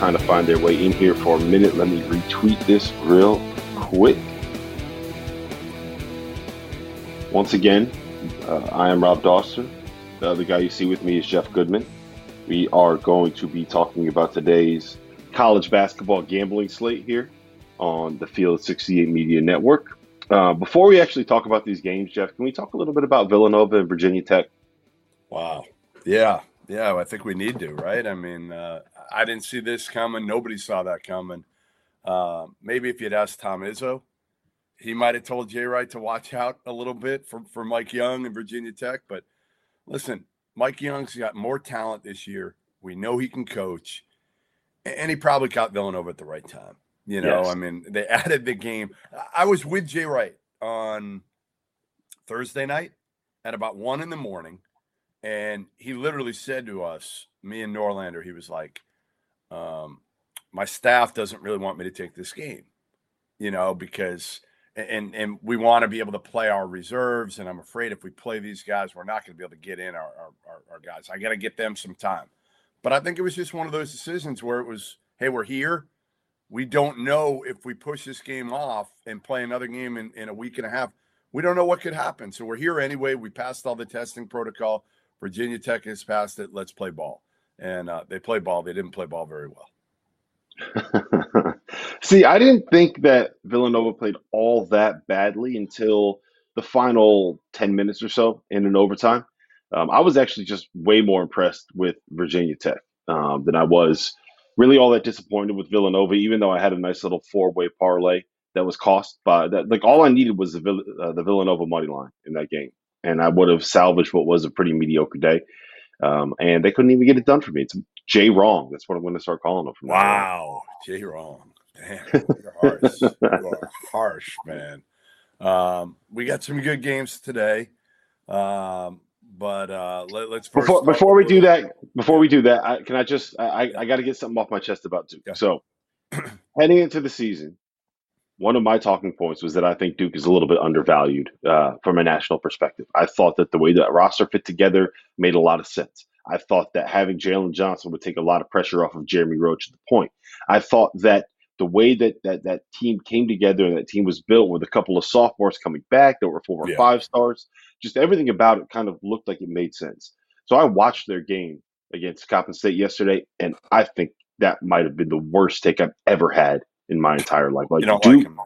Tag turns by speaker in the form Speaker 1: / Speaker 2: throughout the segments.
Speaker 1: Kind of find their way in here for a minute. Let me retweet this real quick. Once again, uh, I am Rob Dauster. The other guy you see with me is Jeff Goodman. We are going to be talking about today's college basketball gambling slate here on the Field 68 Media Network. Uh, before we actually talk about these games, Jeff, can we talk a little bit about Villanova and Virginia Tech?
Speaker 2: Wow. Yeah. Yeah. I think we need to, right? I mean, uh, I didn't see this coming. Nobody saw that coming. Uh, maybe if you'd asked Tom Izzo, he might have told Jay Wright to watch out a little bit for, for Mike Young and Virginia Tech. But listen, Mike Young's got more talent this year. We know he can coach, and he probably caught Villanova at the right time. You know,
Speaker 1: Yes.
Speaker 2: I mean, they added the game. I was with Jay Wright on Thursday night at about one in the morning, and he literally said to us, me and Norlander, he was like, um, "My staff doesn't really want me to take this game, you know, because." And and we want to be able to play our reserves, and I'm afraid if we play these guys, we're not going to be able to get in our our, our, our guys. I got to get them some time. But I think it was just one of those decisions where it was, hey, we're here. We don't know if we push this game off and play another game in, in a week and a half. We don't know what could happen. So we're here anyway. We passed all the testing protocol. Virginia Tech has passed it. Let's play ball. And uh, they play ball. They didn't play ball very well.
Speaker 1: See, I didn't think that Villanova played all that badly until the final 10 minutes or so in an overtime. Um, I was actually just way more impressed with Virginia Tech um, than I was really all that disappointed with Villanova, even though I had a nice little four way parlay that was cost by that. Like all I needed was the, uh, the Villanova money line in that game, and I would have salvaged what was a pretty mediocre day. Um, and they couldn't even get it done for me. It's Jay wrong. That's what I'm going to start calling them from.
Speaker 2: Wow. Jay wrong. Damn. You're harsh. you are harsh, man. Um, we got some good games today. Um, but uh, let, us first
Speaker 1: Before before we do that, before we do that, I, can I just I I, I got to get something off my chest about Duke.
Speaker 2: Yeah.
Speaker 1: So heading into the season, one of my talking points was that I think Duke is a little bit undervalued uh, from a national perspective. I thought that the way that roster fit together made a lot of sense. I thought that having Jalen Johnson would take a lot of pressure off of Jeremy Roach at the point. I thought that the way that that, that team came together and that team was built with a couple of sophomores coming back that were four or
Speaker 2: Yeah.
Speaker 1: five stars, just everything about it kind of looked like it made sense. So I watched their game against Coppin State yesterday, and I think that might have been the worst take I've ever had in my entire life. Like
Speaker 2: You don't
Speaker 1: Duke,
Speaker 2: like him.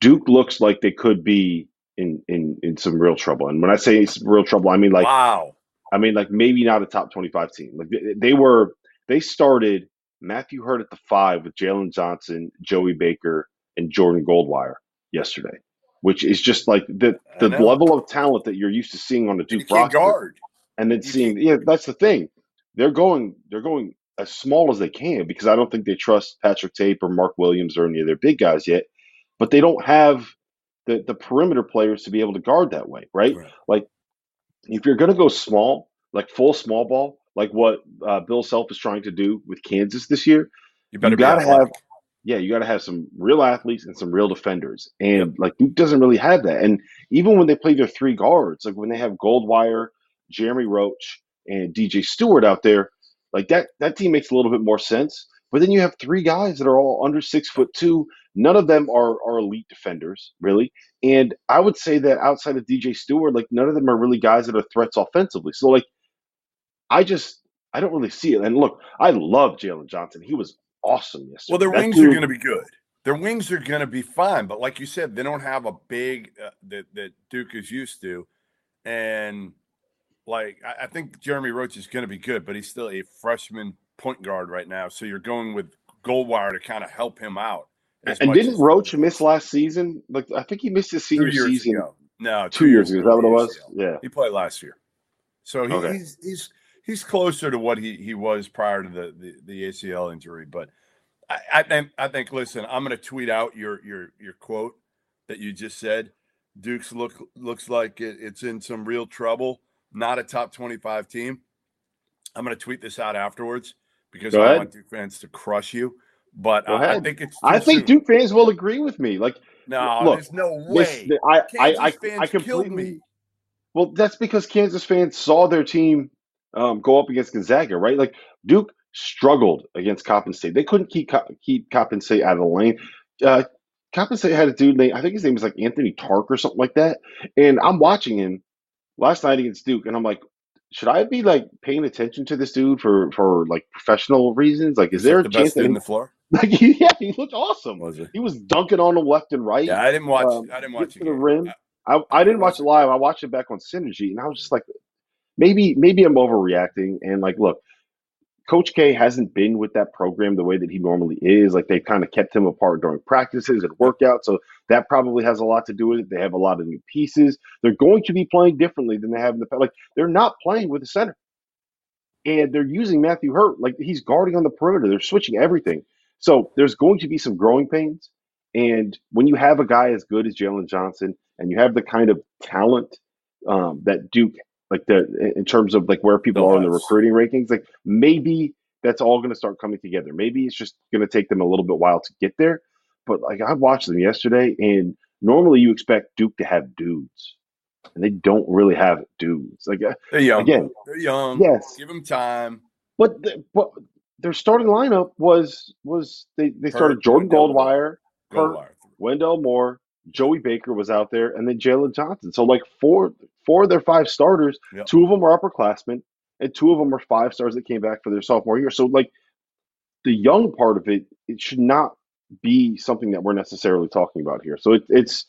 Speaker 1: Duke looks like they could be in in in some real trouble. And when I say real trouble, I mean like
Speaker 2: wow.
Speaker 1: I mean like maybe not a top twenty five team. Like they, they were they started Matthew Hurt at the five with Jalen Johnson, Joey Baker, and Jordan Goldwire yesterday, which is just like the the level of talent that you're used to seeing on
Speaker 2: you
Speaker 1: Duke roster
Speaker 2: guard.
Speaker 1: and then
Speaker 2: You
Speaker 1: seeing yeah that's the thing they're going they're going as small as they can because i don't think they trust patrick tape or mark williams or any of their big guys yet but they don't have the, the perimeter players to be able to guard that way right
Speaker 2: Right.
Speaker 1: like if you're going to go small like full small ball like what uh, bill self is trying to do with kansas this year
Speaker 2: You better
Speaker 1: you gotta have yeah, you got to have some real athletes and some real defenders. And like Duke doesn't really have that. And even when they play their three guards, like when they have Goldwire, Jeremy Roach and DJ Stewart out there, like that that team makes a little bit more sense. But then you have three guys that are all under six foot two. None of them are, are elite defenders, really. And I would say that outside of DJ Stewart, like none of them are really guys that are threats offensively. So like I just I don't really see it. And look, I love Jalen Johnson. He was awesome yesterday.
Speaker 2: Well, their
Speaker 1: That
Speaker 2: wings
Speaker 1: dude-
Speaker 2: are going to be good. Their wings are going to be fine, but like you said, they don't have a big uh, that that Duke is used to, and like I, I think Jeremy Roach is going to be good, but he's still a freshman point guard right now. So you're going with Goldwire to kind of help him out.
Speaker 1: And didn't Roach miss last season? Like I think he missed his
Speaker 2: two
Speaker 1: senior season
Speaker 2: ago? No,
Speaker 1: two years ago. Is that what it was? Yeah.
Speaker 2: He played last year, so he,
Speaker 1: Okay.
Speaker 2: he's he's he's closer to what he he was prior to the the, the ACL injury. But I, I think I think listen, I'm going to tweet out your your your quote that you just said. Duke's look looks like it, it's in some real trouble. Not a top 25 team. I'm going to tweet this out afterwards because I want Duke fans to crush you. But I, I think it's.
Speaker 1: I think
Speaker 2: soon.
Speaker 1: Duke fans will agree with me. Like
Speaker 2: No,
Speaker 1: look,
Speaker 2: there's no
Speaker 1: this,
Speaker 2: way.
Speaker 1: I, I,
Speaker 2: Kansas
Speaker 1: I,
Speaker 2: fans
Speaker 1: I completely.
Speaker 2: me.
Speaker 1: Well, that's because Kansas fans saw their team um, go up against Gonzaga, right? Like Duke struggled against Coppin State. They couldn't keep keep Coppin State out of the lane. Uh, Coppin State had a dude named I think his name was like Anthony Tarke or something like that. And I'm watching him last night against Duke, and I'm like, should I be like paying attention to this dude for for like professional reasons? Like, is
Speaker 2: that
Speaker 1: there a
Speaker 2: the
Speaker 1: chance
Speaker 2: best
Speaker 1: that
Speaker 2: in the floor?
Speaker 1: like yeah, he looked awesome.
Speaker 2: Was it?
Speaker 1: He was dunking on the left and right.
Speaker 2: Yeah, I didn't watch.
Speaker 1: Um,
Speaker 2: I didn't watch
Speaker 1: to
Speaker 2: the
Speaker 1: rim.
Speaker 2: I-
Speaker 1: I, I didn't watch it live. I watched it back on Synergy, and I was just like, maybe maybe I'm overreacting. And like, look, Coach K hasn't been with that program the way that he normally is. Like they've kind of kept him apart during practices and workouts, so that probably has a lot to do with it. They have a lot of new pieces. They're going to be playing differently than they have in the past. Like they're not playing with a center, and they're using Matthew Hurt like he's guarding on the perimeter. They're switching everything. So there's going to be some growing pains. And when you have a guy as good as Jalen Johnson, and you have the kind of talent um, that Duke, like the in terms of like where people
Speaker 2: Bill
Speaker 1: are in the recruiting rankings, like maybe that's all going to start coming together. Maybe it's just going to take them a little bit while to get there. But like I watched them yesterday, and normally you expect Duke to have dudes, and they don't really have dudes. Like, uh,
Speaker 2: They're young.
Speaker 1: Again,
Speaker 2: they're young.
Speaker 1: yes,
Speaker 2: Give them time.
Speaker 1: but the, but their starting lineup was was they they started Jordan
Speaker 2: Wendell
Speaker 1: Goldwire,
Speaker 2: Go
Speaker 1: Hurt. Wendell Moore, Joey Baker was out there, and then Jalen Johnson. So like four four of their five starters,
Speaker 2: Yep.
Speaker 1: two of them were upperclassmen, and two of them were five stars that came back for their sophomore year. So like the young part of it, it should not be something that we're necessarily talking about here. So it, it's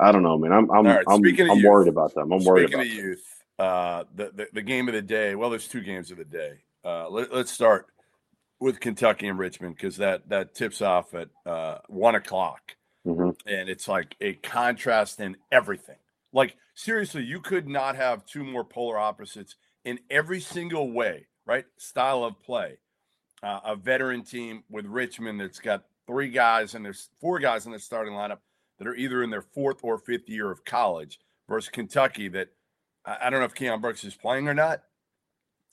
Speaker 1: I don't know, man. I'm I'm
Speaker 2: right,
Speaker 1: I'm, I'm
Speaker 2: youth,
Speaker 1: worried about them. I'm worried about
Speaker 2: of
Speaker 1: them.
Speaker 2: youth, uh, the, the the game of the day. Well, there's two games of the day. Uh, let, let's start with Kentucky and Richmond because that that tips off at uh, one o'clock,
Speaker 1: Mhm.
Speaker 2: and it's like a contrast in everything. Like seriously, you could not have two more polar opposites in every single way. Right, style of play. Uh, a veteran team with Richmond that's got three guys and there's four guys in the starting lineup that are either in their fourth or fifth year of college versus Kentucky that I I don't know if Keion Brooks is playing or not.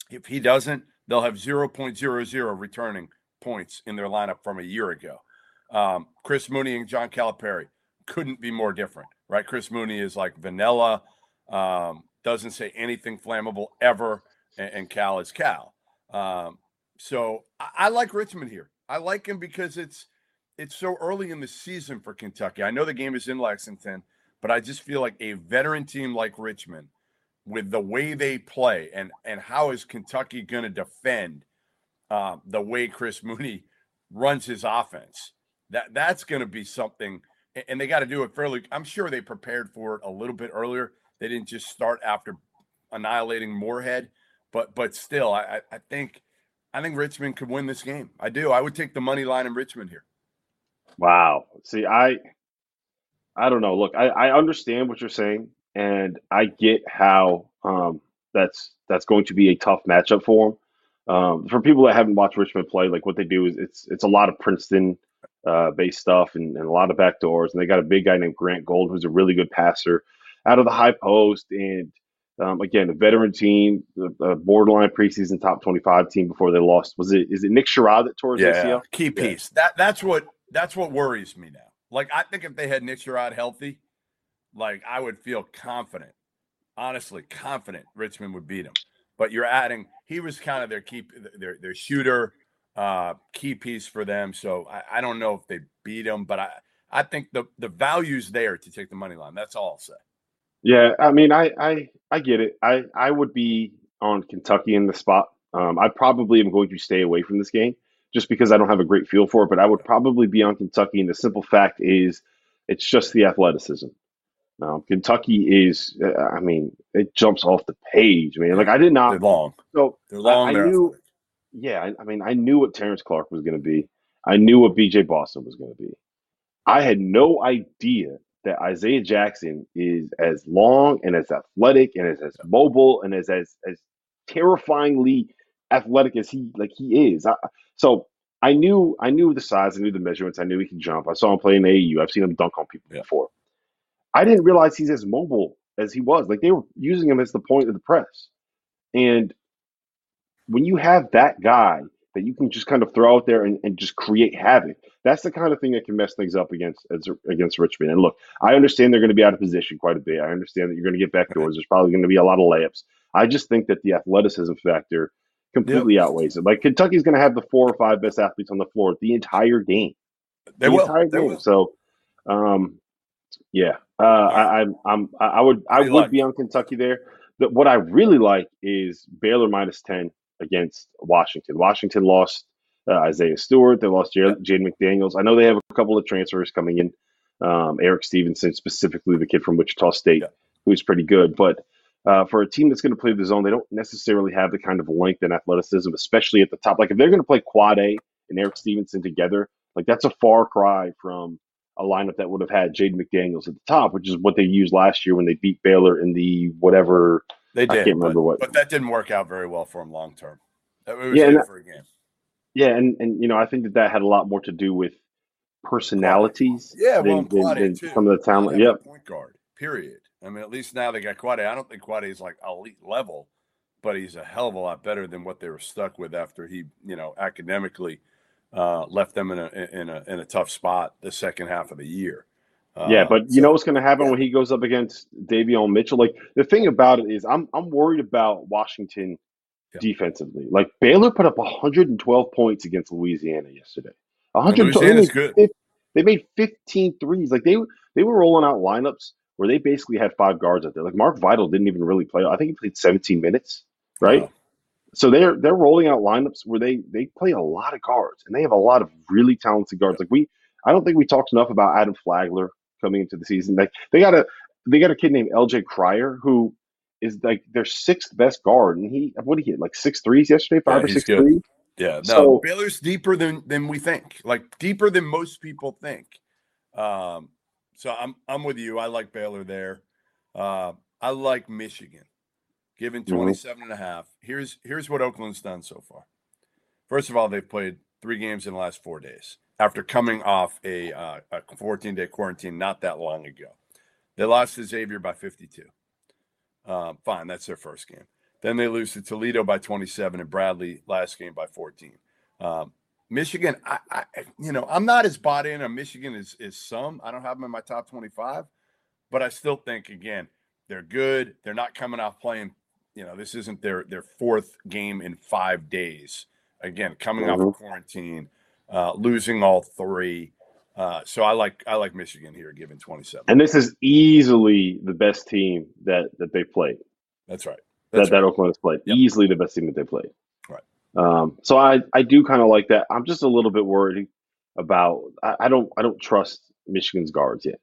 Speaker 2: If he doesn't, they'll have 0.00 returning points in their lineup from a year ago. Um, Chris Mooney and John Calipari couldn't be more different, right? Chris Mooney is like vanilla, um, doesn't say anything flammable ever, and, and Cal is Cal. Um, so I, I like Richmond here. I like him because it's it's so early in the season for Kentucky. I know the game is in Lexington, but I just feel like a veteran team like Richmond, with the way they play and and how is Kentucky going to defend uh, the way Chris Mooney runs his offense? That that's going to be something, and they got to do it fairly. I'm sure they prepared for it a little bit earlier. They didn't just start after annihilating Morehead, but but still, I I- think I think Richmond could win this game. I do. I would take the money line in Richmond here.
Speaker 1: Wow. See, I I don't know. Look, I, I understand what you're saying, and I get how um, that's that's going to be a tough matchup for them. Um, for people that haven't watched Richmond play, like what they do is it's it's a lot of Princeton uh, based stuff and, and a lot of back doors, and they got a big guy named Grant Gold who's a really good passer out of the high post, and um, again, a veteran team, the, the borderline preseason top 25 team before they lost. Was it is it Nick Sherod that tore his ACL?
Speaker 2: key
Speaker 1: Yeah.
Speaker 2: piece. That that's what that's what worries me now. Like I think if they had Nick Sherod healthy, like I would feel confident honestly confident Richmond would beat them. But you're adding he was kind of their keep, their their shooter, uh, key piece for them. So I, I don't know if they beat them, but I I think the the value's there to take the money line. That's all I'll say.
Speaker 1: Yeah, I mean, I I I get it. I I would be on Kentucky in the spot. Um, I probably am going to stay away from this game just because I don't have a great feel for it. But I would probably be on Kentucky, and the simple fact is, it's just the athleticism. Um, Kentucky is, uh, I mean, it jumps off the page, man. Like I did not.
Speaker 2: They're long.
Speaker 1: So
Speaker 2: They're long.
Speaker 1: I, I knew. Yeah, I, I mean, I knew what Terrence Clarke was going to be. I knew what BJ Boston was going to be. I had no idea that Isaiah Jackson is as long and as athletic and as, as mobile and as as as terrifyingly athletic as he like he is. I, so I knew I knew the size, I knew the measurements, I knew he could jump. I saw him play in AAU. I've seen him dunk on people
Speaker 2: Yeah.
Speaker 1: before. I didn't realize he's as mobile as he was. Like they were using him as the point of the press. And when you have that guy that you can just kind of throw out there and, and just create havoc, that's the kind of thing that can mess things up against as- against Richmond. And look, I understand they're going to be out of position quite a bit. I understand that you're going to get backdoors. There's probably going to be a lot of layups. I just think that the athleticism factor completely outweighs it. Like Kentucky's going to have the four or five best athletes on the floor the entire game.
Speaker 2: They
Speaker 1: the
Speaker 2: will.
Speaker 1: entire
Speaker 2: They
Speaker 1: game.
Speaker 2: will.
Speaker 1: So, um, yeah, uh, I, I'm, I'm, I would, I would
Speaker 2: like?
Speaker 1: be on Kentucky there. The, what I really like is Baylor minus ten against Washington. Washington lost uh, Isaiah Stewart. They lost J- Jaden McDaniels. I know they have a couple of transfers coming in. Um, Erik Stevenson, specifically the kid from Wichita State,
Speaker 2: Yeah.
Speaker 1: who's pretty good. But uh, for a team that's going to play the zone, they don't necessarily have the kind of length and athleticism, especially at the top. Like if they're going to play Quad A and Erik Stevenson together, like that's a far cry from a lineup that would have had Jaden McDaniels at the top, which is what they used last year when they beat Baylor in the whatever.
Speaker 2: They did.
Speaker 1: can't remember
Speaker 2: but,
Speaker 1: what-
Speaker 2: But that didn't work out very well for him long term. It was
Speaker 1: Yeah, and-
Speaker 2: for a game.
Speaker 1: Yeah, and and you know I think that that had a lot more to do with personalities.
Speaker 2: Yeah, well,
Speaker 1: than,
Speaker 2: and
Speaker 1: than, than some of the talent. Yep.
Speaker 2: Point guard. Period. I mean, at least now they got Quade. I don't think Quade is like elite level, but he's a hell of a lot better than what they were stuck with after he, you know, academically uh, left them in a in a in a tough spot the second half of the year.
Speaker 1: Yeah,
Speaker 2: Uh,
Speaker 1: but you
Speaker 2: so-
Speaker 1: know what's going to happen
Speaker 2: yeah.
Speaker 1: when he goes up against Davion Mitchell? Like the thing about it is, I'm I'm worried about Washington
Speaker 2: Yeah.
Speaker 1: defensively. Like Baylor put up 112 points against Louisiana yesterday. 112. They
Speaker 2: Louisiana's good.
Speaker 1: they made 15 threes. Like they they were rolling out lineups where they basically had five guards out there. Like Mark Vital didn't even really play. I think he played 17 minutes, right?
Speaker 2: Wow.
Speaker 1: So they're they're rolling out lineups where they they play a lot of guards and they have a lot of really talented guards. Like we, I don't think we talked enough about Adam Flagler coming into the season. Like they got a they got a kid named L.J. Cryer who is like their sixth best guard, and he what did he hit like six threes yesterday, five
Speaker 2: Yeah,
Speaker 1: or
Speaker 2: he's
Speaker 1: six
Speaker 2: good.
Speaker 1: threes.
Speaker 2: Yeah, no,
Speaker 1: So-
Speaker 2: Baylor's deeper than than we think. Like deeper than most people think. Um, so I'm I'm with you. I like Baylor there. Uh, I like Michigan. Given
Speaker 1: Mhm.
Speaker 2: 27 and a half. Here's here's what Oakland's done so far. First of all, they've played three games in the last four days after coming off a uh, a 14 day quarantine not that long ago. They lost to Xavier by 52. Um, fine, that's their first game. Then they lose to Toledo by 27 and Bradley last game by 14. Um, Michigan, I, I, you know, I'm not as bought in on Michigan as, as some. I don't have them in my top 25, but I still think again they're good. They're not coming off playing. You know, this isn't their their fourth game in five days. Again, coming off of quarantine, uh, losing all three. Uh, so I like I like Michigan here, given 27.
Speaker 1: And this is easily the best team that that they played.
Speaker 2: That's right.
Speaker 1: that,
Speaker 2: That's
Speaker 1: that
Speaker 2: right.
Speaker 1: Oakland has played.
Speaker 2: Yep.
Speaker 1: Easily the best team that they played.
Speaker 2: Right.
Speaker 1: Um, so I, I do kind of like that. I'm just a little bit worried about. I, I don't I don't trust Michigan's guards yet.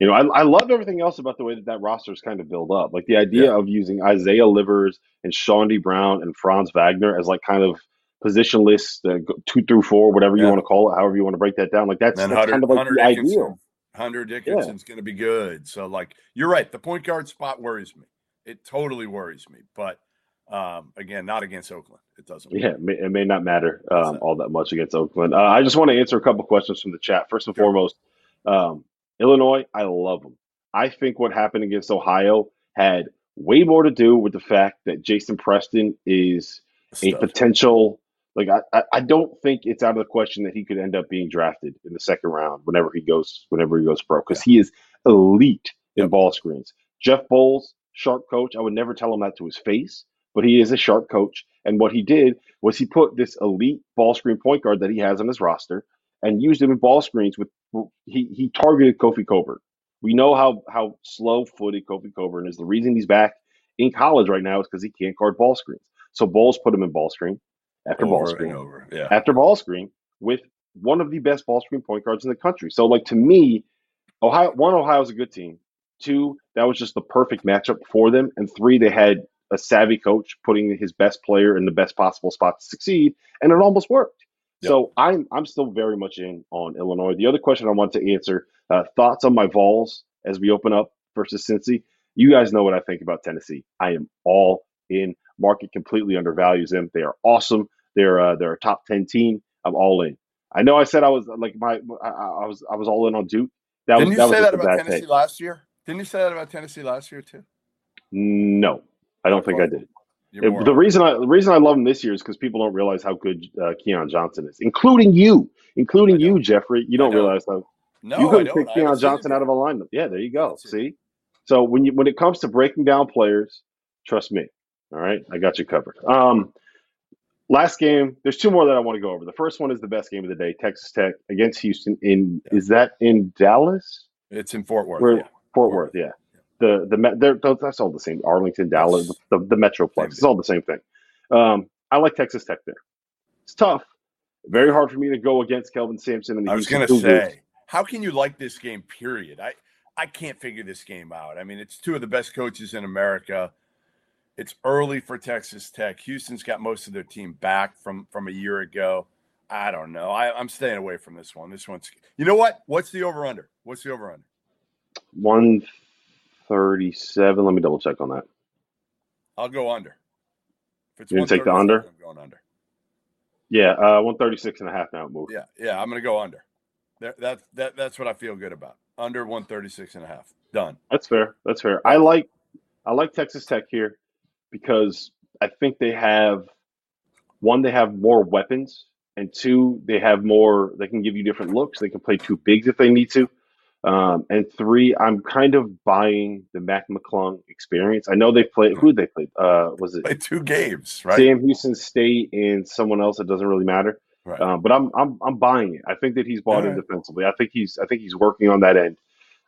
Speaker 1: You know, I, I love everything else about the way that that roster is kind of built up. Like the idea
Speaker 2: Yeah.
Speaker 1: of using Isaiah Livers and Sean Brown and Franz Wagner as like kind of positionless uh, two through four, whatever you want to call it, however you want to break that down. Like that's, that's
Speaker 2: Hunter,
Speaker 1: kind of like
Speaker 2: Hunter
Speaker 1: the
Speaker 2: Dickinson.
Speaker 1: ideal.
Speaker 2: Hunter Dickinson's going to be good. So, like, you're right. The point guard spot worries me. It totally worries me. But um, again, not against Oakland. It doesn't.
Speaker 1: Yeah, it may, it may not matter um, all that much against Oakland. Uh, I just want to answer a couple questions from the chat. First and
Speaker 2: Sure.
Speaker 1: foremost, um, Illinois, I love them. I think what happened against Ohio had way more to do with the fact that Jason Preston is a potential. Like I, I, don't think it's out of the question that he could end up being drafted in the second round whenever he goes whenever he goes pro because he is elite in
Speaker 2: Yep.
Speaker 1: ball screens. Jeff Boals sharp coach. I would never tell him that to his face, but he is a sharp coach. And what he did was he put this elite ball screen point guard that he has on his roster and used him in ball screens with he he targeted Kofi Cockburn. We know how how slow footed Kofi Cockburn is. The reason he's back in college right now is because he can't guard ball screens. So Bowles put him in ball screen after
Speaker 2: Over
Speaker 1: ball screen
Speaker 2: over. Yeah.
Speaker 1: after ball screen with one of the best ball screen point guards in the country. So like to me, Ohio one Ohio's a good team. Two, that was just the perfect matchup for them. And three, they had a savvy coach putting his best player in the best possible spot to succeed, and it almost worked.
Speaker 2: Yep.
Speaker 1: So I'm I'm still very much in on Illinois. The other question I want to answer: uh, thoughts on my Vols as we open up versus Cincy. You guys know what I think about Tennessee. I am all in. Market completely undervalues them. They are awesome. They're uh, they're a top ten team. I'm all in. I know I said I was like my I, I was I was all in on Duke. That
Speaker 2: Didn't
Speaker 1: was
Speaker 2: you
Speaker 1: that
Speaker 2: say that about Tennessee
Speaker 1: take.
Speaker 2: last year? Didn't you say that about Tennessee last year too?
Speaker 1: No, I don't think I did. It- the reason I the reason I love him this year is because people don't realize how good uh, Keon Johnson is, including you, including you. Jeffrey. You don't
Speaker 2: don't.
Speaker 1: realize how
Speaker 2: no,
Speaker 1: you couldn't pick Keon
Speaker 2: haven't seen it
Speaker 1: Johnson out of alignment. Yeah, there you go. See, so when you when it comes to breaking down players, trust me. All right, I got you covered. Um, last game. There's two more that I want to go over. The first one is the best game of the day: Texas Tech against Houston. In
Speaker 2: Yeah.
Speaker 1: is that in Dallas?
Speaker 2: It's in Fort Worth.
Speaker 1: Where
Speaker 2: yeah.
Speaker 1: Fort
Speaker 2: Fort
Speaker 1: Worth, yeah. The the me- that's all the same. Arlington, Dallas, the, the Metroplex. It's all the same thing. Um, I like Texas Tech there. It's tough. Very hard for me to go against Kelvin Sampson and the
Speaker 2: I was going to say, how can you like this game? Period. I I can't figure this game out. I mean, it's two of the best coaches in America. It's early for Texas Tech. Houston's got most of their team back from from a year ago. I don't know. I, I'm staying away from this one. This one's. You know what? What's the over under? What's the over under?
Speaker 1: One thirty-seven. Let me double check on that.
Speaker 2: I'll go under. If it's
Speaker 1: gonna take the under?
Speaker 2: I'm going under.
Speaker 1: Yeah, uh, 136 and a half now it moved.
Speaker 2: Yeah, yeah. I'm going to go under. That, that that that's what I feel good about. Under 136 and a half. Done.
Speaker 1: That's fair. That's fair. I like I like Texas Tech here because I think they have one, they have more weapons, and two, they have more. They can give you different looks. They can play two bigs if they need to. Um, and three, I'm kind of buying the Mac McClung experience. I know they played. Who they played? Uh, was it
Speaker 2: Play two games, right?
Speaker 1: Sam Houston State and someone else? It doesn't really matter.
Speaker 2: Right.
Speaker 1: Um, but I'm I'm I'm buying it. I think that he's bought in
Speaker 2: Alright.
Speaker 1: defensively. I think he's I think he's working on that end.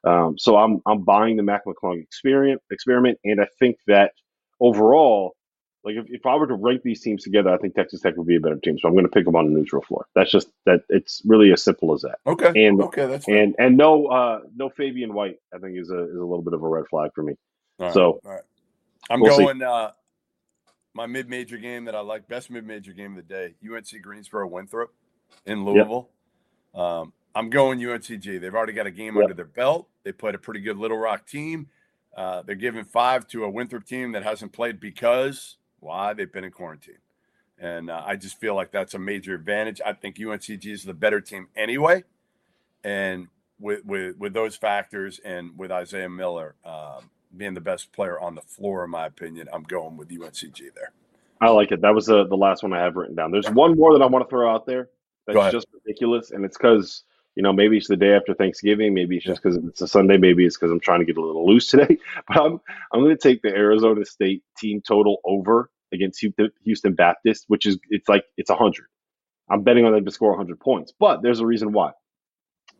Speaker 1: Um, so I'm I'm buying the Mac McClung experiment experiment, and I think that overall, like if, if I were to rank these teams together, I think Texas Tech would be a better team. So I'm going to pick them on the neutral floor. That's just that. It's really as simple as that.
Speaker 2: okay.
Speaker 1: and-
Speaker 2: okay, that's fair.
Speaker 1: And and no uh no Fabian White, I think is a is a little bit of a red flag for me.
Speaker 2: All
Speaker 1: so,
Speaker 2: all right. I'm
Speaker 1: we'll see.
Speaker 2: going uh my mid-major game that I like, best mid-major game of the day, UNC Greensboro Winthrop in Louisville. Um, I'm going UNCG. They've already got a game
Speaker 1: Yep.
Speaker 2: under their belt. They played a pretty good Little Rock team. Uh, they're giving five to a Winthrop team that hasn't played because why? They've been in quarantine. And uh, I just feel like that's a major advantage. I think UNCG is the better team anyway. And with with with those factors and with Isaiah Miller um, being the best player on the floor, in my opinion, I'm going with UNCG there.
Speaker 1: I like it. That was uh, the last one I have written down. There's one more that I want to throw out there that's just ridiculous, and it's because you know maybe it's the day after Thanksgiving, maybe it's just because it's a Sunday, maybe it's because I'm trying to get a little loose today. But I'm I'm going to take the Arizona State team total over against Houston, Houston Baptist, which is it's like it's hundred. I'm betting on them to score 100 points, but there's a reason why.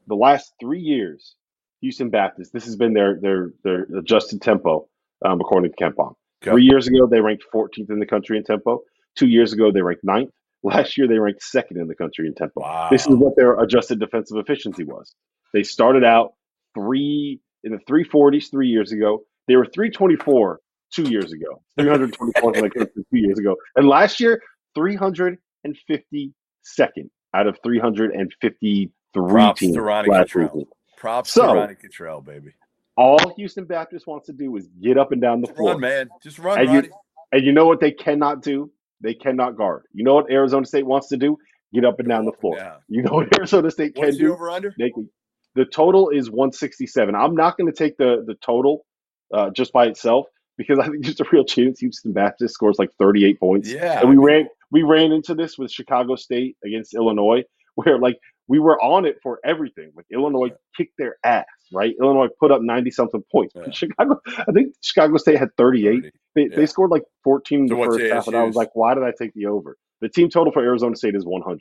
Speaker 1: The last three years, Houston Baptist, this has been their their their adjusted tempo, um, according to KenPom.
Speaker 2: Okay.
Speaker 1: Three years ago, they ranked 14th in the country in tempo. Two years ago, they ranked ninth. Last year, they ranked second in the country in tempo.
Speaker 2: Wow.
Speaker 1: This is what their adjusted defensive efficiency was. They started out three in the 340s three years ago. They were 324 two years ago. 324 in the country two years ago. And last year, 352nd out of 353
Speaker 2: Props
Speaker 1: teams
Speaker 2: to Ronnie
Speaker 1: last
Speaker 2: Cottrell. Props
Speaker 1: So-
Speaker 2: to Ronnie Cottrell, baby.
Speaker 1: All Houston Baptist wants to do is get up and down the
Speaker 2: Just
Speaker 1: floor.
Speaker 2: run, man. Just run,
Speaker 1: And you-. And you know what they cannot do? They cannot guard. You know what Arizona State wants to do? Get up and down the floor.
Speaker 2: Yeah.
Speaker 1: You know what Arizona State can
Speaker 2: What's
Speaker 1: do?
Speaker 2: over under?
Speaker 1: They can. The total is 167. I'm not going to take the the total uh, just by itself because I think there's a real chance Houston Baptist scores like 38 points.
Speaker 2: Yeah.
Speaker 1: and we
Speaker 2: I mean,
Speaker 1: ran we ran into this with Chicago State against Illinois, where like we were on it for everything. Like Illinois kicked their ass right? Illinois put up 90 something points.
Speaker 2: Yeah.
Speaker 1: Chicago, I think Chicago State had 38.
Speaker 2: 30.
Speaker 1: They,
Speaker 2: Yeah.
Speaker 1: they scored like 14 in
Speaker 2: So
Speaker 1: the first half, and I was like, why did I take the over? The team total for Arizona State is 100.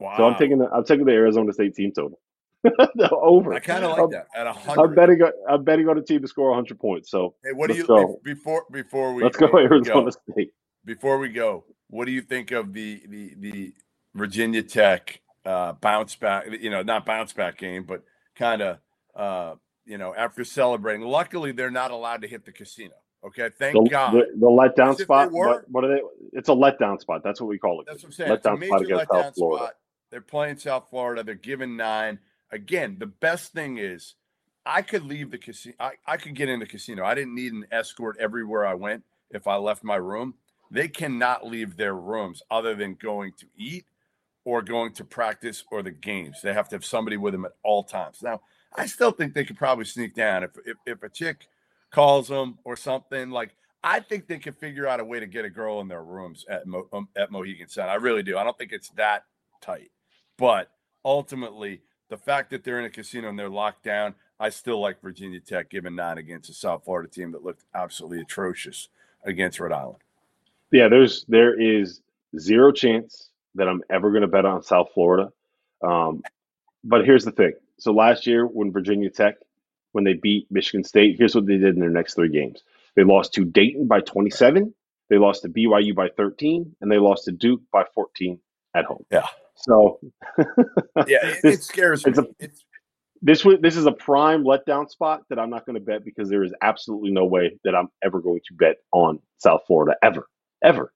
Speaker 2: Wow.
Speaker 1: So I'm taking the I'm taking the Arizona State team total. over.
Speaker 2: I kind of
Speaker 1: I'm-
Speaker 2: like that at a
Speaker 1: I'm
Speaker 2: hundred.
Speaker 1: betting on- I'm betting on a team to score 100 points. So
Speaker 2: Hey, what do you
Speaker 1: go.
Speaker 2: be- before before we
Speaker 1: let's go Arizona State.
Speaker 2: before we go, what do you think of the the the Virginia Tech uh, bounce back? You know, not bounce back game, but kind of uh, you know after celebrating. Luckily, they're not allowed to hit the casino. Okay, thank
Speaker 1: The,
Speaker 2: God.
Speaker 1: the, the letdown
Speaker 2: As if they
Speaker 1: spot.
Speaker 2: were.
Speaker 1: What, what are they? It's a letdown spot. That's what we call it.
Speaker 2: That's what I'm saying. It's a
Speaker 1: Letdown spot against
Speaker 2: letdown
Speaker 1: South Florida.
Speaker 2: spot. They're playing South Florida. They're given nine. Again, the best thing is I could leave the casino. I, I could get in the casino. I didn't need an escort everywhere I went if I left my room. They cannot leave their rooms other than going to eat or going to practice or the games. They have to have somebody with them at all times. Now, I still think they could probably sneak down if if, if a chick calls them or something like I think they could figure out a way to get a girl in their rooms at Mo, um, at Mohegan Sun. I really do. I don't think it's that tight, but ultimately, the fact that they're in a casino and they're locked down, I still like Virginia Tech giving nine against a South Florida team that looked absolutely atrocious against Rhode Island.
Speaker 1: Yeah, there's there is zero chance that I'm ever going to bet on South Florida. Um, but here's the thing. So last year when Virginia Tech, when they beat Michigan State, here's what they did in their next three games. They lost to Dayton by 27, they lost to BYU by 13, and they lost to Duke by 14 at home.
Speaker 2: Yeah.
Speaker 1: So
Speaker 2: Yeah, it,
Speaker 1: This-
Speaker 2: it scares me.
Speaker 1: a-
Speaker 2: it's
Speaker 1: this this is a prime letdown spot that I'm not going to bet because there is absolutely no way that I'm ever going to bet on South Florida ever, ever,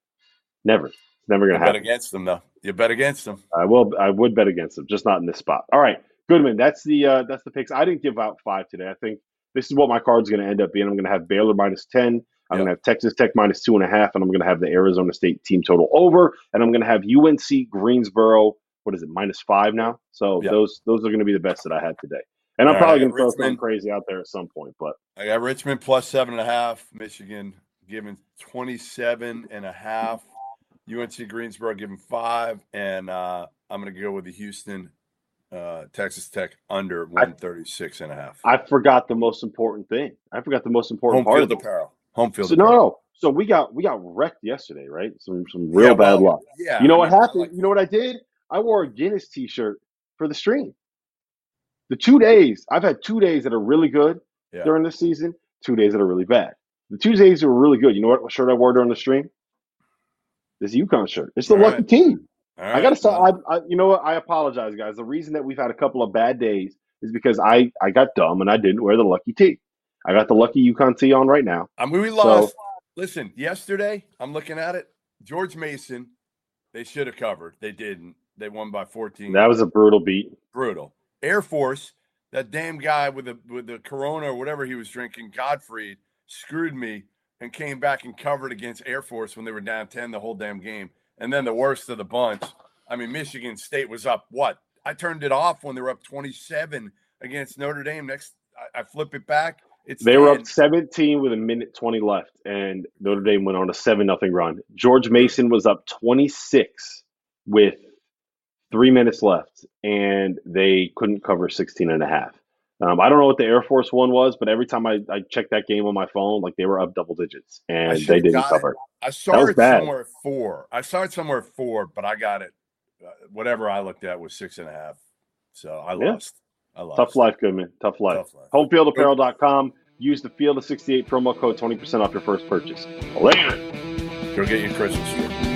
Speaker 1: never. It's never going to
Speaker 2: bet against them though. You bet against them.
Speaker 1: I will. I would bet against them, just not in this spot. All right, Goodman. That's the uh, that's the picks. I didn't give out five today. I think this is what my card's going to end up being. I'm going to have Baylor minus ten. I'm
Speaker 2: Yep.
Speaker 1: going to have Texas Tech minus two and a half, and I'm going to have the Arizona State team total over, and I'm going to have UNC Greensboro. What is it? Minus five now. So
Speaker 2: Yep.
Speaker 1: those those are going to be the best that I had today. And I'm
Speaker 2: All
Speaker 1: probably
Speaker 2: right,
Speaker 1: going to throw something crazy out there at some point, but
Speaker 2: I got Richmond plus seven and a half. Michigan giving 27 and a half. UNC Greensboro giving five. And uh, I'm going to go with the Houston, uh, Texas Tech under 136 and a half.
Speaker 1: I forgot the most important thing. I forgot the most important
Speaker 2: Home
Speaker 1: part
Speaker 2: field
Speaker 1: of it.
Speaker 2: apparel. Home field
Speaker 1: So no,
Speaker 2: apparel.
Speaker 1: no. So we got we got wrecked yesterday, right? Some some real
Speaker 2: Yeah,
Speaker 1: bad
Speaker 2: well,
Speaker 1: luck.
Speaker 2: Yeah.
Speaker 1: You know
Speaker 2: I
Speaker 1: what happened?
Speaker 2: like-
Speaker 1: you know what I did? I wore a Guinness T-shirt for the stream. The two days I've had two days that are really good
Speaker 2: Yeah.
Speaker 1: during this season. Two days that are really bad. The two days that were really good. You know what shirt I wore during the stream? This UConn shirt. It's the
Speaker 2: All
Speaker 1: lucky
Speaker 2: right.
Speaker 1: team.
Speaker 2: All
Speaker 1: I gotta say, I, I, you know what? I apologize, guys. The reason that we've had a couple of bad days is because I, I got dumb and I didn't wear the lucky tee. I got the lucky UConn tee on right now.
Speaker 2: I mean, we lost. Listen, yesterday, I'm looking at it. George Mason, they should have covered. They didn't. They won by 14.
Speaker 1: That was a brutal beat.
Speaker 2: brutal. Air Force, that damn guy with the with the Corona or whatever he was drinking, Godfrey, screwed me and came back and covered against Air Force when they were down 10 the whole damn game. And then the worst of the bunch, I mean, Michigan State was up what? I turned it off when they were up 27 against Notre Dame. Next, I, I flip it back. It's
Speaker 1: They were up 17 with a minute 20 left, and Notre Dame went on a 7 nothing run. George Mason was up 26 with three minutes left, and they couldn't cover 16 and a half. Um, I don't know what the Air Force one was, but every time I, I checked that game on my phone, like they were up double digits, and they didn't
Speaker 2: got it.
Speaker 1: cover.
Speaker 2: I saw it
Speaker 1: bad.
Speaker 2: somewhere at four. I saw it somewhere at four, but I got it. Uh, whatever I looked at was six and a half. So I
Speaker 1: Yeah.
Speaker 2: lost. I lost.
Speaker 1: Tough life, Goodman. Tough life.
Speaker 2: Tough life.
Speaker 1: Homefieldapparel.com. Use the Field of 68 promo code, 20% off your first purchase. Later.
Speaker 2: Go get your Christmas tree.